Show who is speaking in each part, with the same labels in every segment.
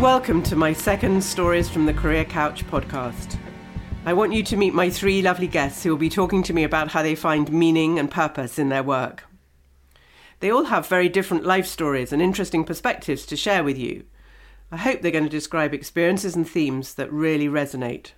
Speaker 1: Welcome to my second Stories from the Career Couch podcast. I want you to meet my three lovely guests who will be talking to me about how they find meaning and purpose in their work. They all have very different life stories and interesting perspectives to share with you. I hope they're going to describe experiences and themes that really resonate.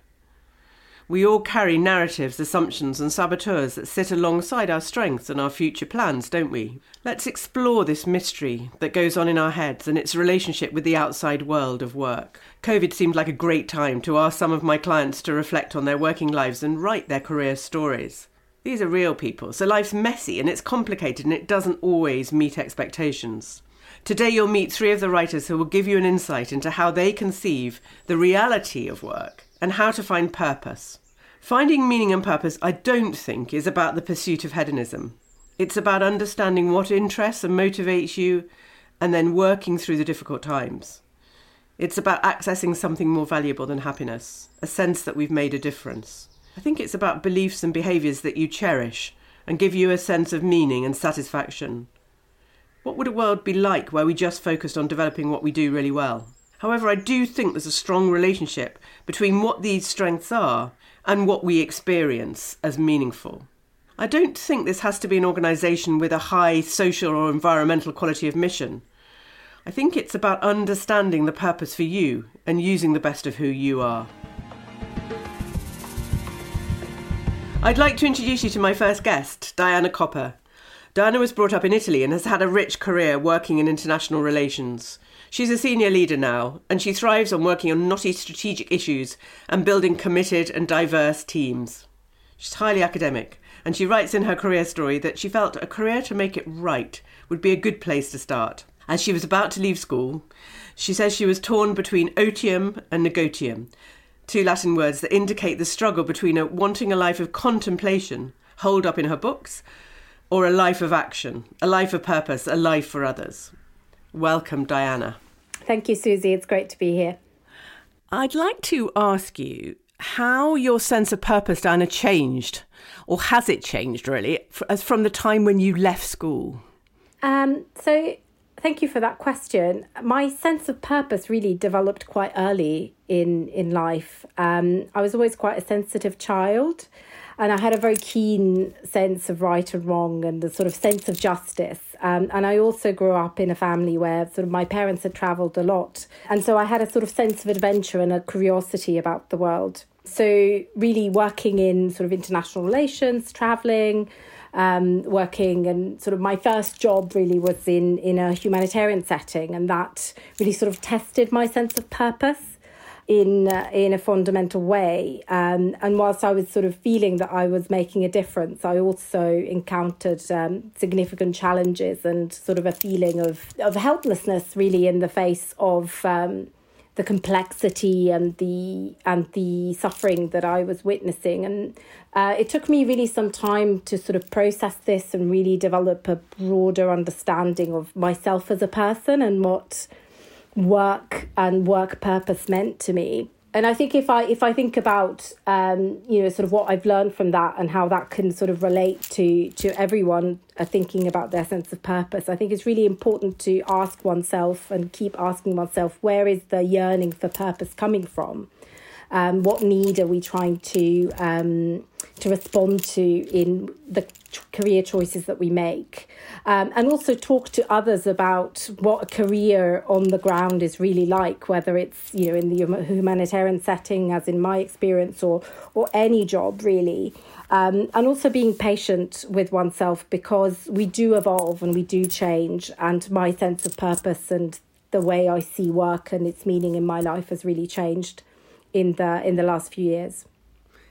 Speaker 1: We all carry narratives, assumptions, and saboteurs that sit alongside our strengths and our future plans, don't we? Let's explore this mystery that goes on in our heads and its relationship with the outside world of work. COVID seemed like a great time to ask some of my clients to reflect on their working lives and write their career stories. These are real people, so life's messy and it's complicated and it doesn't always meet expectations. Today, you'll meet three of the writers who will give you an insight into how they conceive the reality of work and how to find purpose. Finding meaning and purpose, I don't think, is about the pursuit of hedonism. It's about understanding what interests and motivates you and then working through the difficult times. It's about accessing something more valuable than happiness, a sense that we've made a difference. I think it's about beliefs and behaviours that you cherish and give you a sense of meaning and satisfaction. What would a world be like where we just focused on developing what we do really well? However, I do think there's a strong relationship between what these strengths are and what we experience as meaningful. I don't think this has to be an organisation with a high social or environmental quality of mission. I think it's about understanding the purpose for you and using the best of who you are. I'd like to introduce you to my first guest, Diana Copper. Diana was brought up in Italy and has had a rich career working in international relations. She's a senior leader now, and she thrives on working on knotty strategic issues and building committed and diverse teams. She's highly academic, and she writes in her career story that she felt a career to make it right would be a good place to start. As she was about to leave school, she says she was torn between otium and negotium, two Latin words that indicate the struggle between a wanting a life of contemplation, holed up in her books, or a life of action, a life of purpose, a life for others. Welcome, Diana.
Speaker 2: Thank you, Susie. It's great to be here.
Speaker 1: I'd like to ask you how your sense of purpose, Diana, changed, or has it changed really, as from the time when you left school?
Speaker 2: Um, so, thank you for that question. My sense of purpose really developed quite early in in life. Um, I was always quite a sensitive child and I had a very keen sense of right and wrong and the sort of sense of justice. Um, and I also grew up in a family where sort of my parents had travelled a lot, and so I had a sort of sense of adventure and a curiosity about the world. So really working in sort of international relations, travelling. Um, working and sort of my first job really was in in a humanitarian setting and that really sort of tested my sense of purpose in uh, in a fundamental way. Um, and whilst I was sort of feeling that I was making a difference, I also encountered um, significant challenges and sort of a feeling of of helplessness, really, in the face of. Um, the complexity and the and the suffering that I was witnessing, and uh, it took me really some time to sort of process this and really develop a broader understanding of myself as a person and what work and work purpose meant to me. And I think if I if I think about um, you know sort of what I've learned from that and how that can sort of relate to to everyone uh, thinking about their sense of purpose, I think it's really important to ask oneself and keep asking oneself where is the yearning for purpose coming from, um, what need are we trying to um, to respond to in the career choices that we make, um, and also talk to others about what a career on the ground is really like, whether it's you know in the humanitarian setting, as in my experience, or or any job really. Um, and also being patient with oneself because we do evolve and we do change, and my sense of purpose and the way I see work and its meaning in my life has really changed in the in the last few years.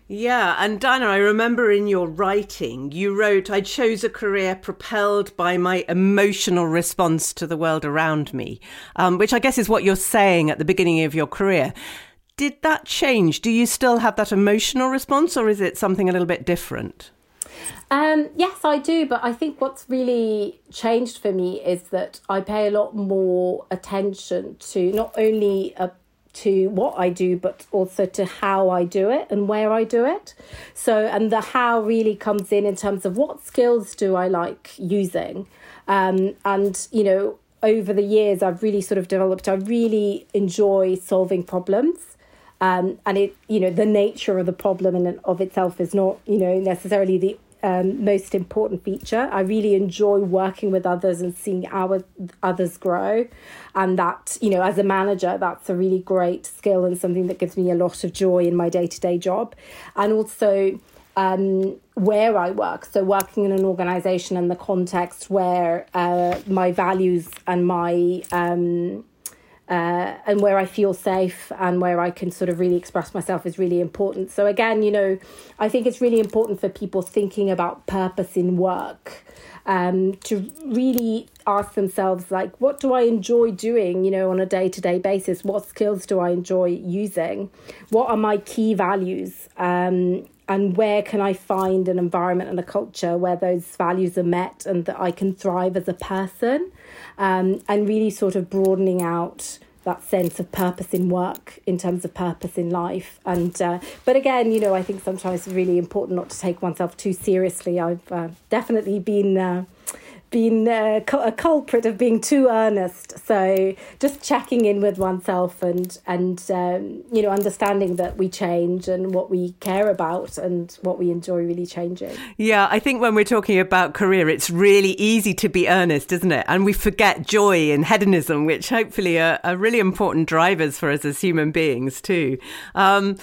Speaker 1: Yeah, and Diana, I remember in your writing, you wrote, I chose a career propelled by my emotional response to the world around me, um, which I guess is what you're saying at the beginning of your career. Did that change? Do you still have that emotional response, or is it something a little bit different?
Speaker 2: Um, yes, I do, but I think what's really changed for me is that I pay a lot more attention to not only a to what I do, but also to how I do it and where I do it. So, and the how really comes in in terms of what skills do I like using. Um, and, you know, over the years, I've really sort of developed, I really enjoy solving problems. Um, and it, you know, the nature of the problem in and of itself is not, you know, necessarily the um, most important feature. I really enjoy working with others and seeing our others grow, and that you know, as a manager, that's a really great skill and something that gives me a lot of joy in my day to day job, and also um, where I work. So, working in an organization in the context where uh, my values and my um, uh, and where I feel safe and where I can sort of really express myself is really important. So, again, you know, I think it's really important for people thinking about purpose in work um, to really ask themselves, like, what do I enjoy doing, you know, on a day to day basis? What skills do I enjoy using? What are my key values? Um, and where can I find an environment and a culture where those values are met and that I can thrive as a person, um, and really sort of broadening out that sense of purpose in work in terms of purpose in life. And uh, but again you know i think sometimes it's really important not to take oneself too seriously. I've uh, definitely been uh, been uh, a culprit of being too earnest. So just checking in with oneself and and um, you know understanding that we change and what we care about and what we enjoy really changing.
Speaker 1: Yeah, I think when we're talking about career, it's really easy to be earnest, isn't it? And we forget joy and hedonism, which hopefully are, are really important drivers for us as human beings too. Um,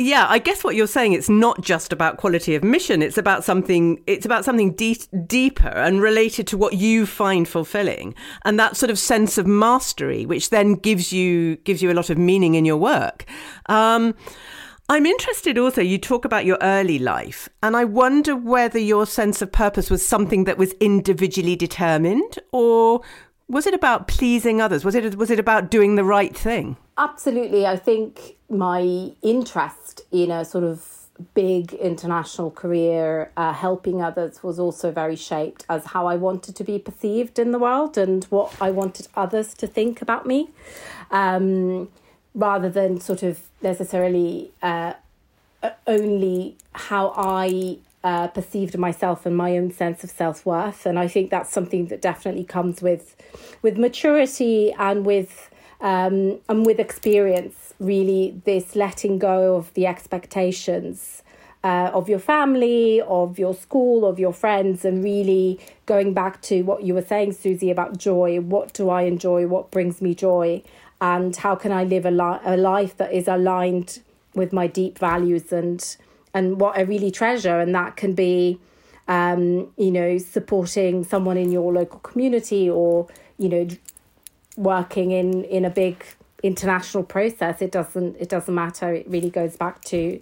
Speaker 1: yeah, I guess what you're saying it's not just about quality of mission. It's about something. It's about something de- deeper and related to what you find fulfilling, and that sort of sense of mastery, which then gives you gives you a lot of meaning in your work. Um, I'm interested also, you talk about your early life, and I wonder whether your sense of purpose was something that was individually determined, or was it about pleasing others? Was it was it about doing the right thing?
Speaker 2: Absolutely. I think my interest in a sort of big international career uh, helping others was also very shaped as how I wanted to be perceived in the world and what I wanted others to think about me um, rather than sort of necessarily uh, only how I uh, perceived myself and my own sense of self worth. And I think that's something that definitely comes with with maturity and with um, and with experience, really, this letting go of the expectations uh, of your family, of your school, of your friends, and really going back to what you were saying, Susie, about joy. What do I enjoy? What brings me joy? And how can I live a, li- a life that is aligned with my deep values and and what I really treasure? And that can be, um, you know, supporting someone in your local community or you know working in in a big international process it doesn't it doesn't matter it really goes back to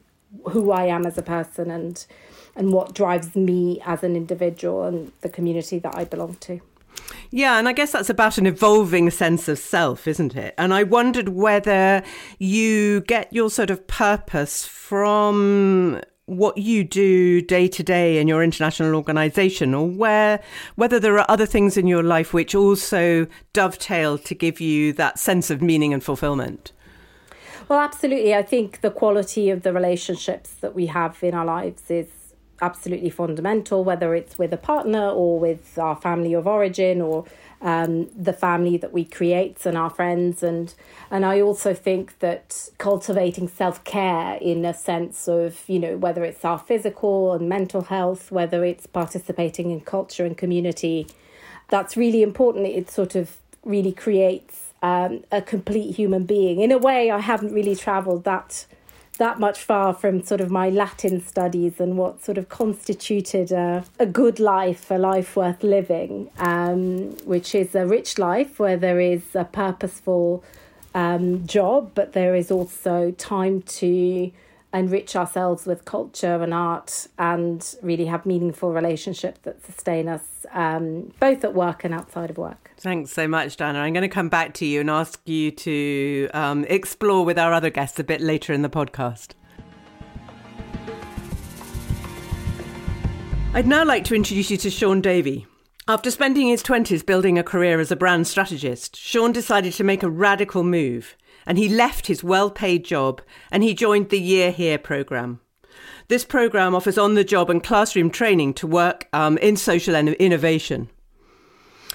Speaker 2: who I am as a person and and what drives me as an individual and the community that I belong to.
Speaker 1: Yeah, and I guess that's about an evolving sense of self, isn't it? And I wondered whether you get your sort of purpose from what you do day to day in your international organization or where whether there are other things in your life which also dovetail to give you that sense of meaning and fulfillment?
Speaker 2: Well absolutely. I think the quality of the relationships that we have in our lives is absolutely fundamental whether it's with a partner or with our family of origin or um, the family that we create and our friends. And and I also think that cultivating self care in a sense of you know whether it's our physical and mental health whether it's participating in culture and community that's really important. It sort of really creates um, a complete human being. In a way I haven't really traveled that that much far from sort of my Latin studies and what sort of constituted a, a good life, a life worth living, um, which is a rich life where there is a purposeful um, job, but there is also time to enrich ourselves with culture and art and really have meaningful relationships that sustain us um, both at work and outside of work.
Speaker 1: Thanks so much, Diana. I'm going to come back to you and ask you to um, explore with our other guests a bit later in the podcast. I'd now like to introduce you to Sean Davey. After spending his 20s building a career as a brand strategist, Sean decided to make a radical move and he left his well paid job and he joined the Year Here programme. This programme offers on the job and classroom training to work um, in social innovation.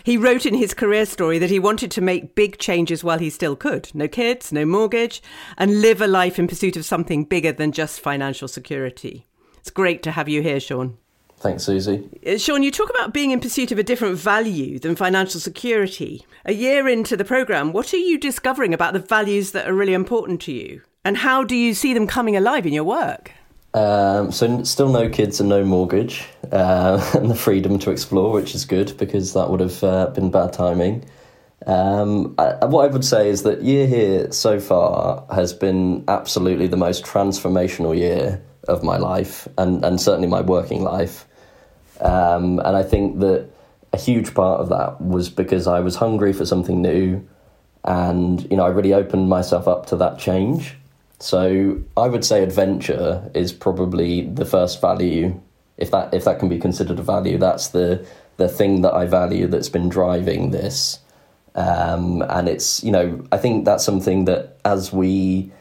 Speaker 1: He wrote in his career story that he wanted to make big changes while he still could. No kids, no mortgage, and live a life in pursuit of something bigger than just financial security. It's great to have you here, Sean.
Speaker 3: Thanks, Susie.
Speaker 1: Uh, Sean, you talk about being in pursuit of a different value than financial security. A year into the programme, what are you discovering about the values that are really important to you? And how do you see them coming alive in your work?
Speaker 3: Um, so, still no kids and no mortgage, uh, and the freedom to explore, which is good because that would have uh, been bad timing. Um, I, what I would say is that Year Here so far has been absolutely the most transformational year of my life, and, and certainly my working life. Um, and I think that a huge part of that was because I was hungry for something new, and you know I really opened myself up to that change. So I would say adventure is probably the first value, if that if that can be considered a value. That's the the thing that I value that's been driving this, um, and it's you know I think that's something that as we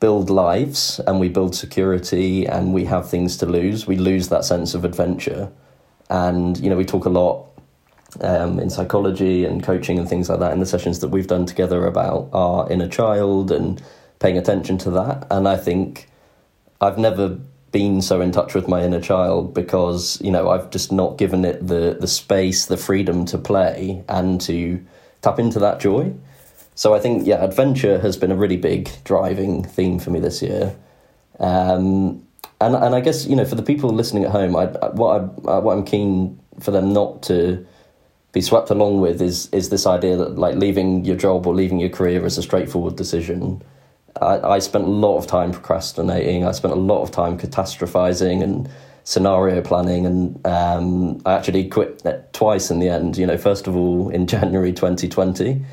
Speaker 3: build lives and we build security and we have things to lose, we lose that sense of adventure. And, you know, we talk a lot um, in psychology and coaching and things like that in the sessions that we've done together about our inner child and paying attention to that. And I think I've never been so in touch with my inner child because, you know, I've just not given it the, the space, the freedom to play and to tap into that joy. So I think, yeah, adventure has been a really big driving theme for me this year. Um, and and I guess you know for the people listening at home, I, what I what I'm keen for them not to be swept along with is is this idea that like leaving your job or leaving your career is a straightforward decision. I, I spent a lot of time procrastinating. I spent a lot of time catastrophizing and scenario planning, and um, I actually quit twice in the end. You know, first of all in January 2020,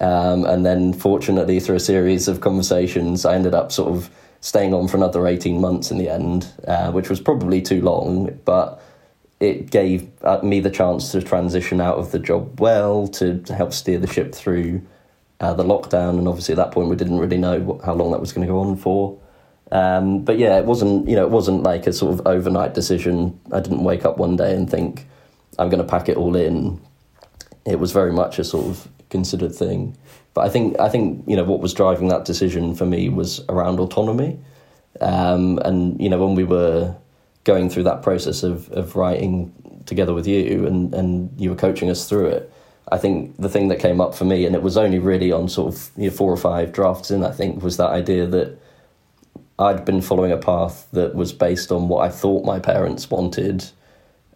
Speaker 3: um, and then fortunately through a series of conversations, I ended up sort of staying on for another 18 months in the end, uh, which was probably too long, but it gave uh, me the chance to transition out of the job well, to, to help steer the ship through uh, the lockdown. And obviously, at that point, we didn't really know what, how long that was going to go on for. Um, but yeah, it wasn't you know it wasn't like a sort of overnight decision. I didn't wake up one day and think I'm going to pack it all in. It was very much a sort of considered thing. But I think I think you know what was driving that decision for me was around autonomy, um, and you know when we were going through that process of of writing together with you and and you were coaching us through it. I think the thing that came up for me, and it was only really on sort of you know, four or five drafts in, I think, was that idea that I'd been following a path that was based on what I thought my parents wanted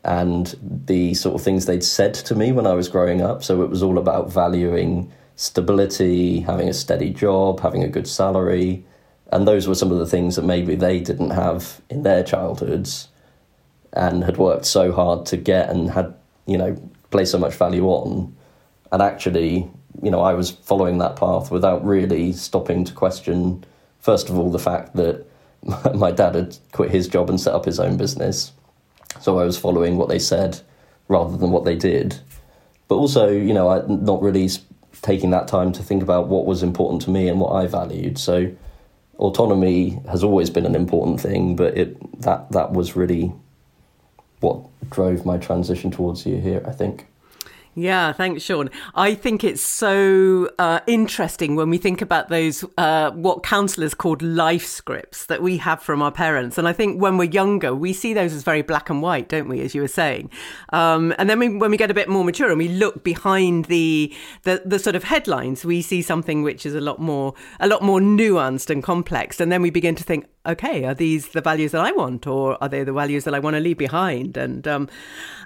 Speaker 3: and the sort of things they'd said to me when I was growing up. So it was all about valuing stability, having a steady job, having a good salary. And those were some of the things that maybe they didn't have in their childhoods and had worked so hard to get and had, you know, placed so much value on. And actually, you know, I was following that path without really stopping to question, first of all, the fact that my dad had quit his job and set up his own business. So I was following what they said rather than what they did. But also, you know, I not really taking that time to think about what was important to me and what I valued. So autonomy has always been an important thing, but it that that was really what drove my transition towards Year Here, I think.
Speaker 1: Yeah, thanks, Sean. I think it's so uh, interesting when we think about those, uh, what counsellors called life scripts that we have from our parents. And I think when we're younger, we see those as very black and white, don't we, as you were saying? Um, and then we, when we get a bit more mature and we look behind the, the, the sort of headlines, we see something which is a lot more, a lot more nuanced and complex. And then we begin to think, okay, are these the values that I want, or are they the values that I want to leave behind? And um,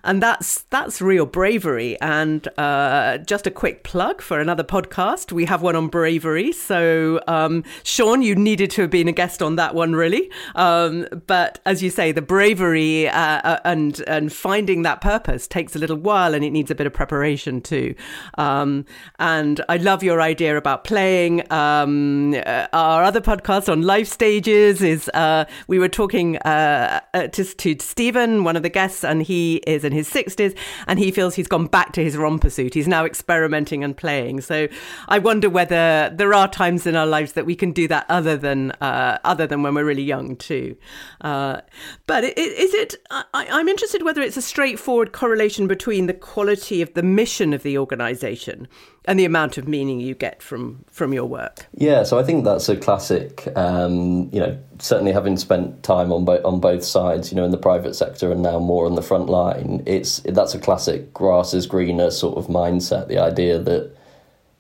Speaker 1: and that's that's real bravery. And uh, just a quick plug for another podcast. We have one on bravery. So um, Sean, you needed to have been a guest on that one, really. Um, but as you say, the bravery uh, uh, and and finding that purpose takes a little while, and it needs a bit of preparation too. Um, and I love your idea about playing. Um, uh, our other podcast on life stages is uh, we were talking uh, uh to, to Stephen, one of the guests, and he is in his 60s, and he feels he's gone back to his romper suit. He's now experimenting and playing. So I wonder whether there are times in our lives that we can do that other than uh, other than when we're really young too. Uh, but is it? I, I'm interested whether it's a straightforward correlation between the quality of the mission of the organisation and the amount of meaning you get from from your work.
Speaker 3: Yeah, so I think that's a classic. Um, you know, certainly having spent time on both on both sides, you know, in the private sector and now more on the front line, it's that's a classic grass is greener sort of mindset. The idea that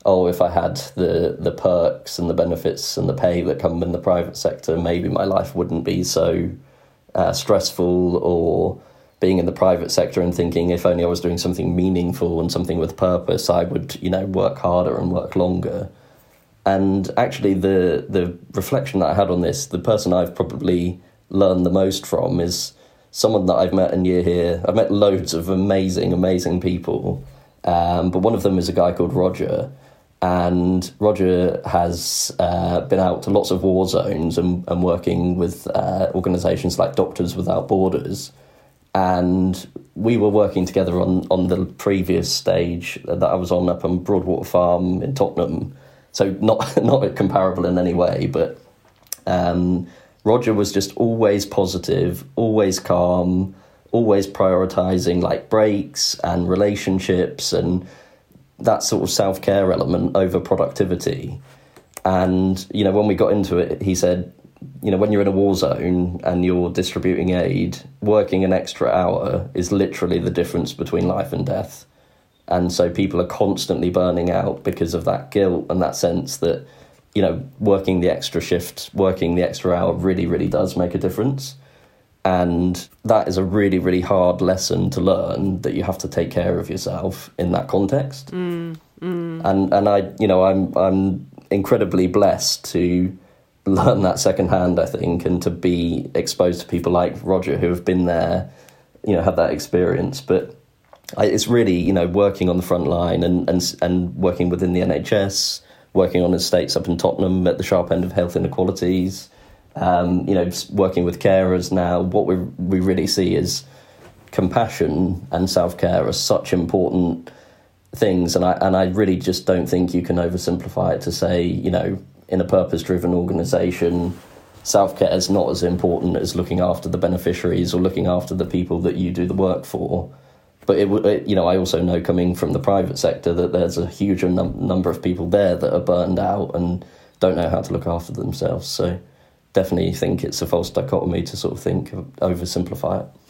Speaker 3: oh, if I had the the perks and the benefits and the pay that come in the private sector, maybe my life wouldn't be so uh, stressful or being in the private sector and thinking if only I was doing something meaningful and something with purpose, I would, you know, work harder and work longer. And actually, the the reflection that I had on this, the person I've probably learned the most from is someone that I've met in Year Here. I've met loads of amazing, amazing people, um, but one of them is a guy called Roger. And Roger has uh, been out to lots of war zones and, and working with uh, organisations like Doctors Without Borders and we were working together on, on the previous stage that I was on up on Broadwater Farm in Tottenham. So not not comparable in any way, but um, Roger was just always positive, always calm, always prioritizing like breaks and relationships and that sort of self care element over productivity. And you know, when we got into it, he said, you know, when you're in a war zone and you're distributing aid, working an extra hour is literally the difference between life and death. And so people are constantly burning out because of that guilt and that sense that, you know, working the extra shift, working the extra hour really, really does make a difference. And that is a really, really hard lesson to learn that you have to take care of yourself in that context. Mm, mm. And and I, you know, I'm I'm incredibly blessed to learn that secondhand, I think, and to be exposed to people like Roger who have been there, you know, have that experience. But I, it's really, you know, working on the front line and, and, and working within the NHS, working on estates up in Tottenham at the sharp end of health inequalities, um, you know, working with carers now. What we, we really see is compassion and self care are such important things. And I, and I really just don't think you can oversimplify it to say, you know, in a purpose driven organization, self care is not as important as looking after the beneficiaries or looking after the people that you do the work for. But it, it you know, I also know coming from the private sector that there's a huge num- number of people there that are burned out and don't know how to look after themselves. So definitely think it's a false dichotomy to sort of think oversimplify it.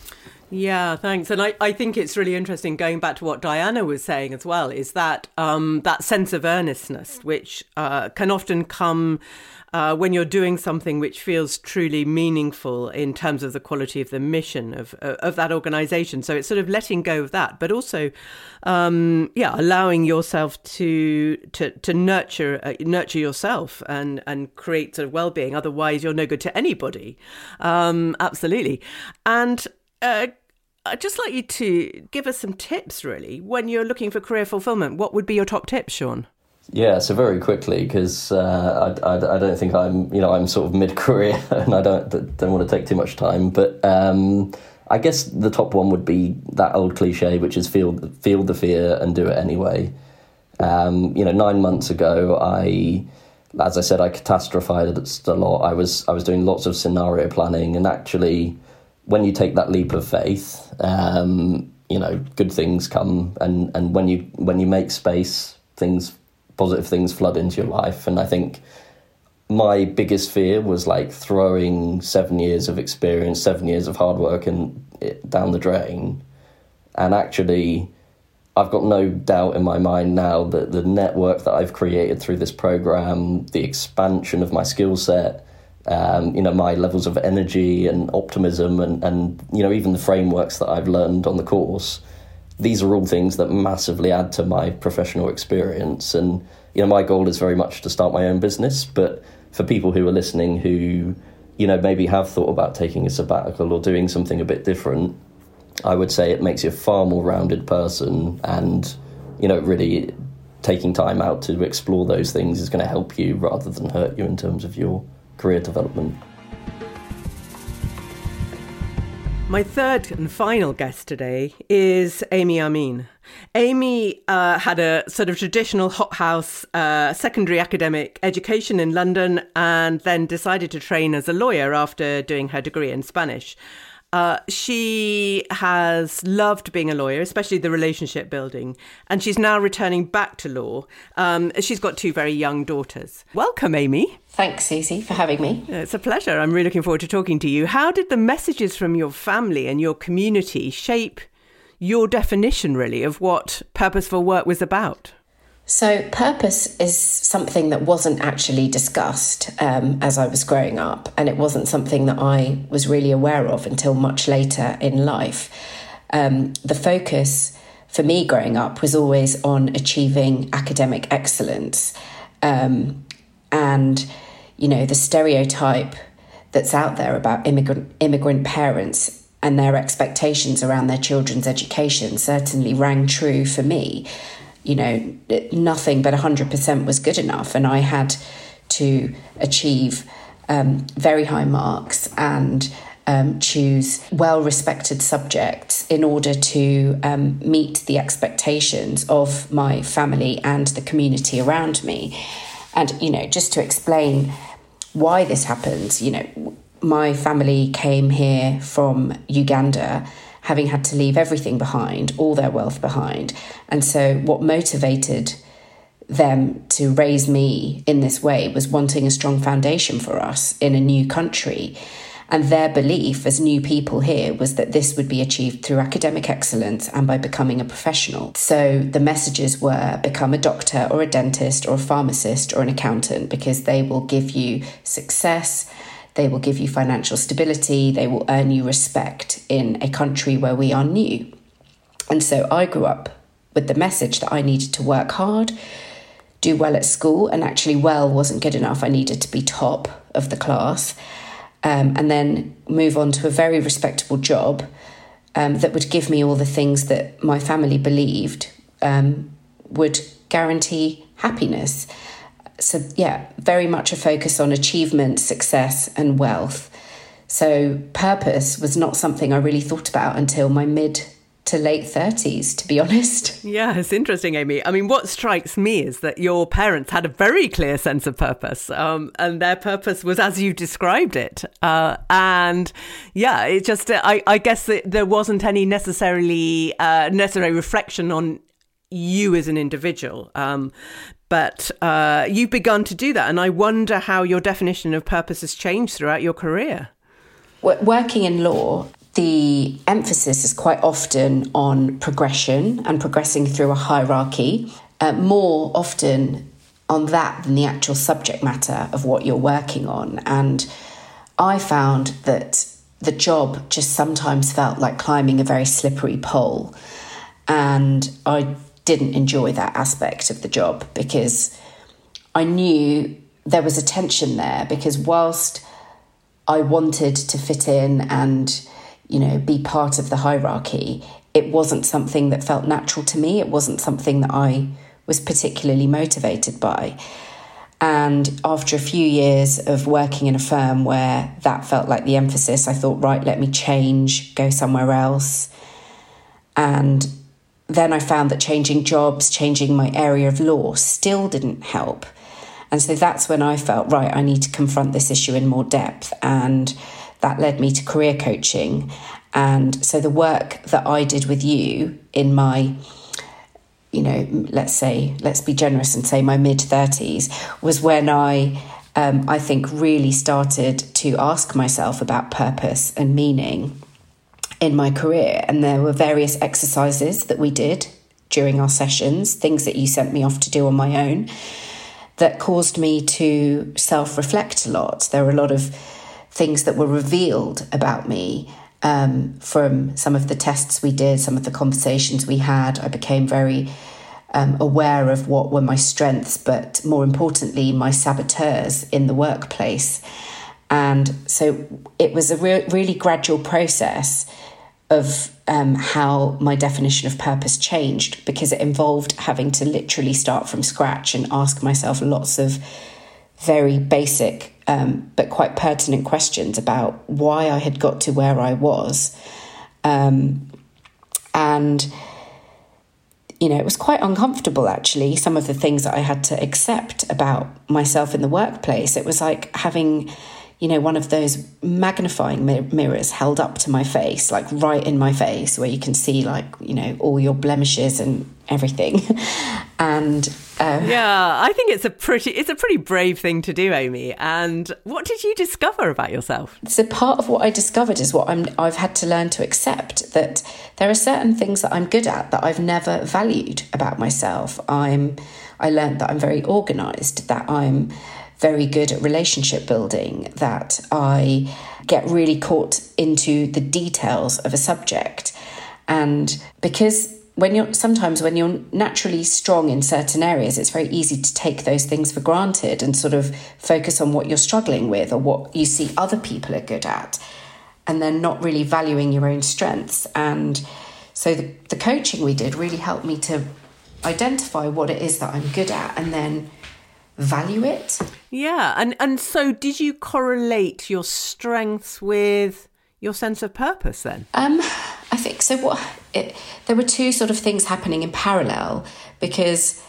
Speaker 1: Yeah, thanks. And I, I think it's really interesting going back to what Diana was saying as well, is that um, that sense of earnestness, which uh, can often come uh, when you're doing something which feels truly meaningful in terms of the quality of the mission of uh, of that organization. So it's sort of letting go of that, but also, um, yeah, allowing yourself to to to nurture uh, nurture yourself and and create sort of well being. Otherwise, you're no good to anybody. Um, absolutely, and. Uh, I'd just like you to give us some tips, really, when you're looking for career fulfillment. What would be your top tips, Sean?
Speaker 3: Yeah, so very quickly because uh, I, I, I, don't think I'm you know I'm sort of mid career and I don't don't want to take too much time, but um, I guess the top one would be that old cliche, which is feel feel the fear and do it anyway. Um, you know, nine months ago, I as I said, I catastrophized a lot. I was I was doing lots of scenario planning and actually when you take that leap of faith, um, you know, good things come, and and when you when you make space, things positive things flood into your life, and I think my biggest fear was like throwing seven years of experience, seven years of hard work, and down the drain, and actually. I've got no doubt in my mind now that the network that I've created through this program, the expansion of my skill set, um, you know, my levels of energy and optimism and, and, you know, even the frameworks that I've learned on the course, these are all things that massively add to my professional experience. And, you know, my goal is very much to start my own business. But for people who are listening who, you know, maybe have thought about taking a sabbatical or doing something a bit different, I would say it makes you a far more rounded person and, you know, really taking time out to explore those things is going to help you rather than hurt you in terms of your career development.
Speaker 1: My third and final guest today is Ami Amin. Ami uh, had a sort of traditional hothouse uh, secondary academic education in London and then decided to train as a lawyer after doing her degree in Spanish. Uh, she has loved being a lawyer, especially the relationship building, and she's now returning back to law. Um, she's got two very young daughters. Welcome, Ami.
Speaker 4: Thanks, Susie, for having me.
Speaker 1: It's a pleasure. I'm really looking forward to talking to you. How did the messages from your family and your community shape your definition, really, of what purposeful work was about?
Speaker 4: So, purpose is something that wasn't actually discussed um, as I was growing up, and it wasn't something that I was really aware of until much later in life. Um, the focus for me growing up was always on achieving academic excellence. Um, and, you know, the stereotype that's out there about immigrant, immigrant parents and their expectations around their children's education certainly rang true for me you know, nothing but 100% was good enough. And I had to achieve um, very high marks and um, choose well respected subjects in order to um, meet the expectations of my family and the community around me. And, you know, just to explain why this happens, you know, my family came here from Uganda having had to leave everything behind, all their wealth behind. And so, what motivated them to raise me in this way was wanting a strong foundation for us in a new country. And their belief as new people here was that this would be achieved through academic excellence and by becoming a professional. So the messages were become a doctor or a dentist or a pharmacist or an accountant because they will give you success they will give you financial stability. They will earn you respect in a country where we are new. And so I grew up with the message that I needed to work hard, do well at school, and actually, well wasn't good enough. I needed to be top of the class, um, and then move on to a very respectable job um, that would give me all the things that my family believed um, would guarantee happiness so yeah, very much a focus on achievement, success, and wealth. So purpose was not something I really thought about until my mid to late 30s, to be honest.
Speaker 1: Yeah, it's interesting, Ami. I mean, what strikes me is that your parents had a very clear sense of purpose, um, and their purpose was as you described it. Uh, and yeah, it just, I, I guess there wasn't any necessarily uh, necessary reflection on you as an individual. Um, but uh, you've begun to do that. And I wonder how your definition of purpose has changed throughout your career.
Speaker 4: Working in law, the emphasis is quite often on progression and progressing through a hierarchy, uh, more often on that than the actual subject matter of what you're working on. And I found that the job just sometimes felt like climbing a very slippery pole. And I didn't enjoy that aspect of the job because I knew there was a tension there because whilst I wanted to fit in and you know be part of the hierarchy it wasn't something that felt natural to me. It wasn't something that I was particularly motivated by. And after a few years of working in a firm where that felt like the emphasis I thought right let me change go somewhere else. And then I found that changing jobs, changing my area of law still didn't help. And so that's when I felt, right, I need to confront this issue in more depth. And that led me to career coaching. And so the work that I did with you in my, you know, let's say, let's be generous and say my mid 30s was when I, um, I think, really started to ask myself about purpose and meaning in my career. And there were various exercises that we did during our sessions, things that you sent me off to do on my own, that caused me to self reflect a lot. There were a lot of things that were revealed about me um, from some of the tests we did, some of the conversations we had. I became very um, aware of what were my strengths, but more importantly, my saboteurs in the workplace. And so it was a re- really gradual process of um, how my definition of purpose changed because it involved having to literally start from scratch and ask myself lots of very basic um, but quite pertinent questions about why I had got to where I was. Um, and, you know, it was quite uncomfortable actually, some of the things that I had to accept about myself in the workplace. It was like having you know, one of those magnifying mirrors held up to my face, like right in my face, where you can see, like, you know, all your blemishes and everything. and
Speaker 1: uh, yeah, I think it's a pretty it's a pretty brave thing to do, Amy. And what did you discover about yourself?
Speaker 4: So part of what I discovered is what I'm I've had to learn to accept that there are certain things that I'm good at that I've never valued about myself. I'm I learned that I'm very organized, that I'm very good at relationship building, that I get really caught into the details of a subject. And because when you're sometimes when you're naturally strong in certain areas, it's very easy to take those things for granted and sort of focus on what you're struggling with or what you see other people are good at, and then not really valuing your own strengths. And so the, the coaching we did really helped me to identify what it is that I'm good at and then value it.
Speaker 1: Yeah, and and so did you correlate your strengths with your sense of purpose then?
Speaker 4: Um, I think so. What it, there were two sort of things happening in parallel because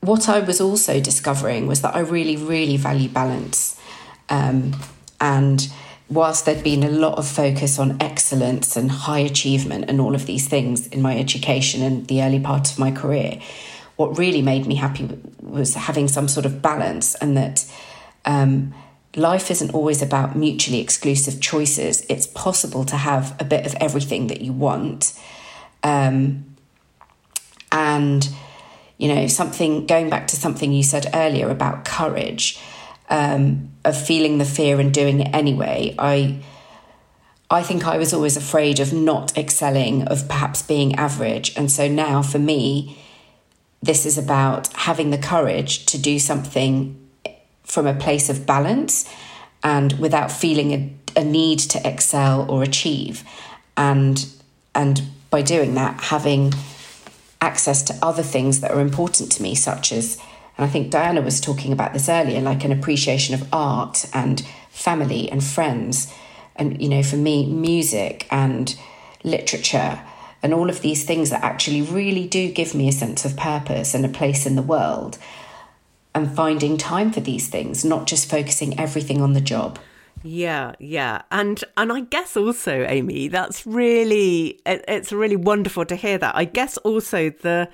Speaker 4: what I was also discovering was that I really, really value balance, um, and whilst there'd been a lot of focus on excellence and high achievement and all of these things in my education and the early part of my career, what really made me happy was having some sort of balance and that um, life isn't always about mutually exclusive choices. It's possible to have a bit of everything that you want. Um, and, you know, something going back to something you said earlier about courage, um, of feeling the fear and doing it anyway. I. I think I was always afraid of not excelling, of perhaps being average. And so now for me, this is about having the courage to do something from a place of balance and without feeling a, a need to excel or achieve. And, and by doing that, having access to other things that are important to me, such as, and I think Diana was talking about this earlier, like an appreciation of art and family and friends. And, you know, for me, music and literature and all of these things that actually really do give me a sense of purpose and a place in the world. And finding time for these things not just focusing everything on the job.
Speaker 1: Yeah yeah. And and i guess also Ami that's really it, it's really wonderful to hear that. I guess also the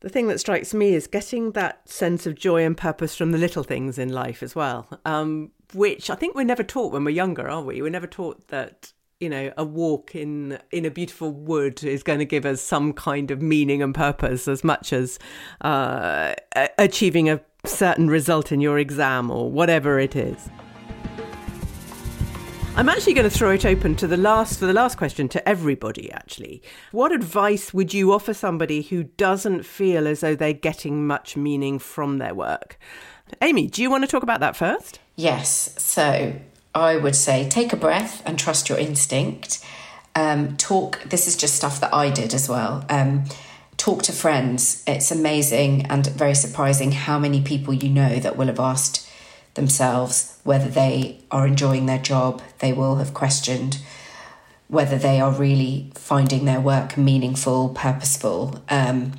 Speaker 1: the thing that strikes me is getting that sense of joy and purpose from the little things in life as well um, which i think we're never taught when we're younger are we? We're never taught that you know a walk in in a beautiful wood is going to give us some kind of meaning and purpose as much as uh, achieving a certain result in your exam or whatever it is I'm actually going to throw it open to the last for the last question to everybody actually. What advice would you offer somebody who doesn't feel as though they're getting much meaning from their work? Ami, do you want to talk about that first?
Speaker 4: Yes. So, I would say take a breath and trust your instinct. Um, talk, this is just stuff that I did as well. Um, talk to friends. It's amazing and very surprising how many people you know that will have asked themselves whether they are enjoying their job. They will have questioned whether they are really finding their work meaningful, purposeful. Um,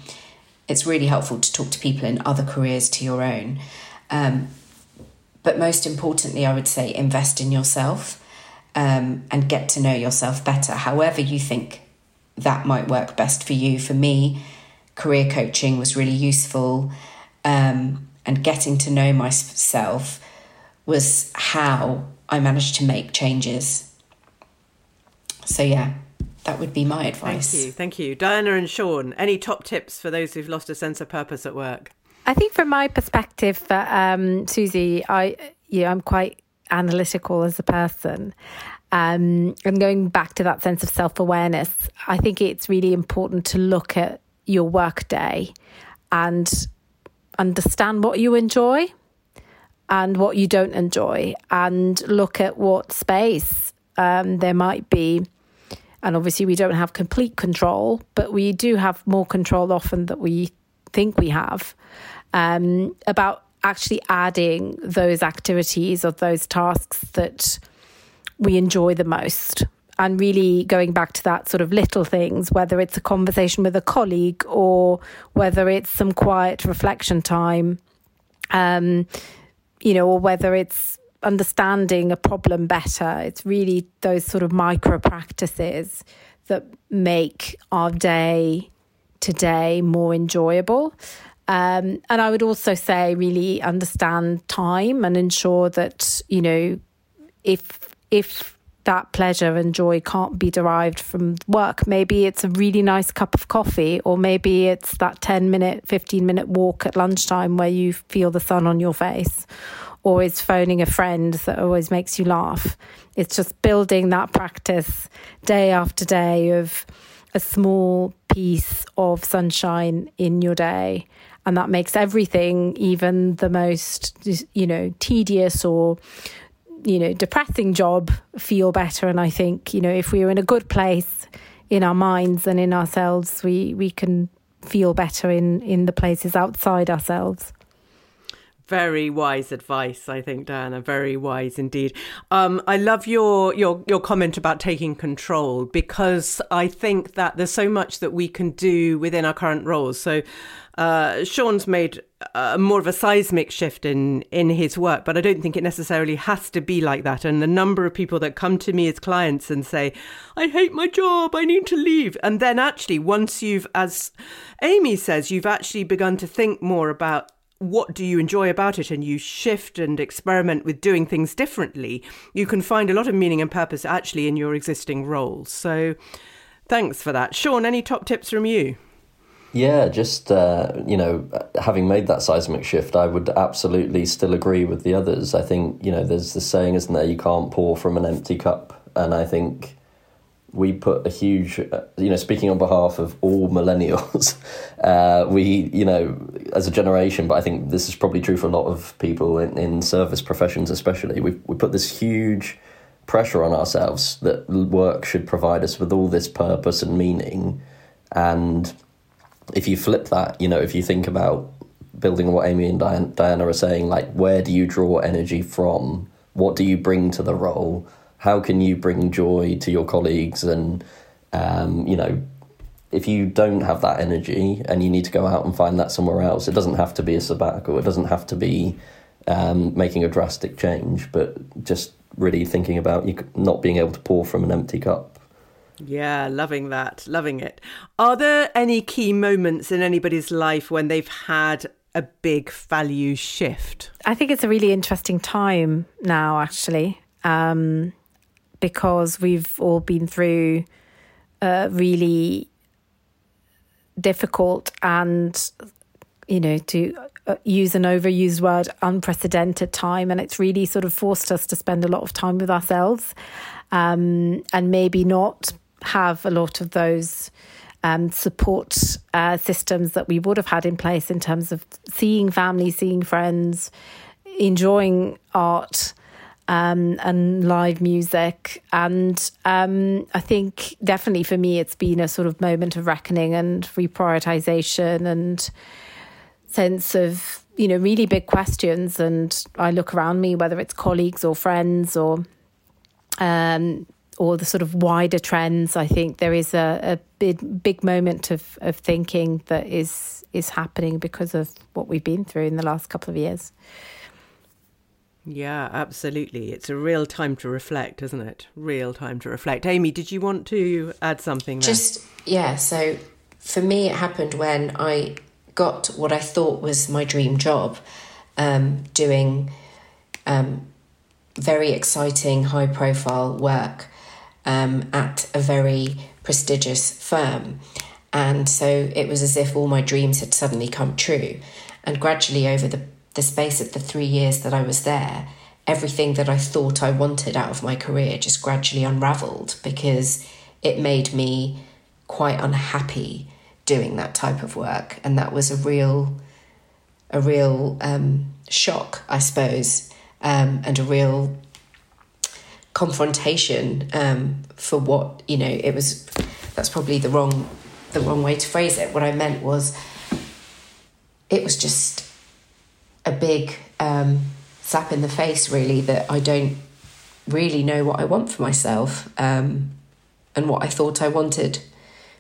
Speaker 4: it's really helpful to talk to people in other careers to your own. Um, but most importantly, I would say invest in yourself um, and get to know yourself better, however you think that might work best for you. For me, career coaching was really useful, um, and getting to know myself was how I managed to make changes. So, yeah, that would be my advice.
Speaker 1: Thank you. Thank you. Diana and Sean, any top tips for those who've lost a sense of purpose at work?
Speaker 2: I think from my perspective, um, Susie, I yeah, I'm quite analytical as a person. Um, and going back to that sense of self awareness, I think it's really important to look at your work day and understand what you enjoy and what you don't enjoy, and look at what space um, there might be. And obviously, we don't have complete control, but we do have more control often that we think we have um, about actually adding those activities or those tasks that we enjoy the most and really going back to that sort of little things, whether it's a conversation with a colleague or whether it's some quiet reflection time, um, you know, or whether it's understanding a problem better. It's really those sort of micro practices that make our day today more enjoyable. Um, and I would also say, really understand time and ensure that you know if if that pleasure and joy can't be derived from work. Maybe it's a really nice cup of coffee, or maybe it's that 10 minute, 15 minute walk at lunchtime where you feel the sun on your face, or it's phoning a friend that always makes you laugh. It's just building that practice day after day of a small piece of sunshine in your day. And that makes everything, even the most, you know, tedious or you know, depressing job feel better. And I think, you know, if we're in a good place in our minds and in ourselves, we, we can feel better in, in the places outside ourselves.
Speaker 1: Very wise advice, I think, Diana. Very wise indeed. Um, I love your your your comment about taking control because I think that there's so much that we can do within our current roles. So, uh, Sean's made uh, more of a seismic shift in in his work, but I don't think it necessarily has to be like that. And the number of people that come to me as clients and say, "I hate my job, I need to leave," and then actually, once you've, as Ami says, you've actually begun to think more about what do you enjoy about it and you shift and experiment with doing things differently, you can find a lot of meaning and purpose actually in your existing roles. So thanks for that. Sean, any top tips from you?
Speaker 3: Yeah, just uh, you know, having made that seismic shift, I would absolutely still agree with the others. I think you know, there's the saying, isn't there? You can't pour from an empty cup, and I think we put a huge, uh, you know, speaking on behalf of all millennials, uh, we, you know, as a generation, but I think this is probably true for a lot of people in, in service professions, especially, we we put this huge pressure on ourselves that work should provide us with all this purpose and meaning. And if you flip that, you know, if you think about building what Ami and Diana are saying, like, where do you draw energy from? What do you bring to the role? how can you bring joy to your colleagues and um, you know if you don't have that energy and you need to go out and find that somewhere else it doesn't have to be a sabbatical it doesn't have to be um, making a drastic change but just really thinking about you not being able to pour from an empty cup
Speaker 1: yeah, loving that, loving it. Are there any key moments in anybody's life when they've had a big value shift?
Speaker 2: I think it's a really interesting time now, actually. Um, because we've all been through a really difficult and, you know, to uh, use an overused word, unprecedented time. And it's really sort of forced us to spend a lot of time with ourselves um, and maybe not have a lot of those. Um, support uh, systems that we would have had in place in terms of seeing family, seeing friends, enjoying art, um, and live music. And um, I think definitely for me, it's been a sort of moment of reckoning and reprioritization and sense of, you know, really big questions. And I look around me, whether it's colleagues or friends or, um, or the sort of wider trends, I think there is a, a big, big moment of, of thinking that is is happening because of what we've been through in the last couple of years.
Speaker 1: Yeah, absolutely. It's a real time to reflect, isn't it? Real time to reflect. Ami, did you want to add something? There?
Speaker 4: Just, yeah. So for me, it happened when I got what I thought was my dream job, um, doing um, very exciting, high profile work um, at a very prestigious firm. And so it was as if all my dreams had suddenly come true. And gradually, over the the space of the three years that I was there, everything that I thought I wanted out of my career just gradually unraveled because it made me quite unhappy doing that type of work. And that was a real, a real um, shock, I suppose, um, and a real confrontation um, for what, you know, it was, that's probably the wrong, the wrong way to phrase it. What I meant was, it was just a big um, slap in the face, really, that I don't really know what I want for myself. Um, and what I thought I wanted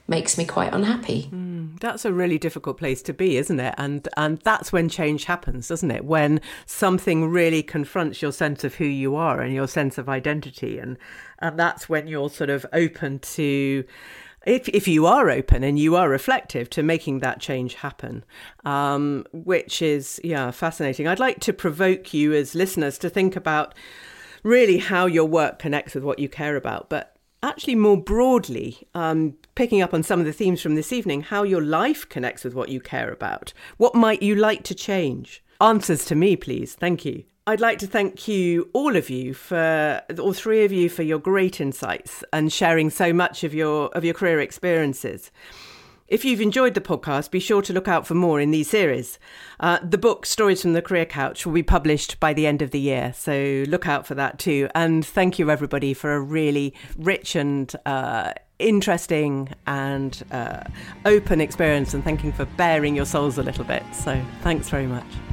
Speaker 4: makes me quite unhappy.
Speaker 1: Mm, that's a really difficult place to be, isn't it? And and that's when change happens, doesn't it? When something really confronts your sense of who you are and your sense of identity and and that's when you're sort of open to if if you are open and you are reflective to making that change happen, um, which is yeah fascinating. I'd like to provoke you as listeners to think about really how your work connects with what you care about, but actually more broadly, um, picking up on some of the themes from this evening, how your life connects with what you care about. What might you like to change? Answers to me, please. Thank you. I'd like to thank you, all of you, for all three of you, for your great insights and sharing so much of your of your career experiences. If you've enjoyed the podcast, be sure to look out for more in these series. Uh, the book Stories from the Career Couch will be published by the end of the year, so look out for that too. And thank you, everybody, for a really rich and uh, interesting and uh, open experience, and thank you for baring your souls a little bit. So thanks very much.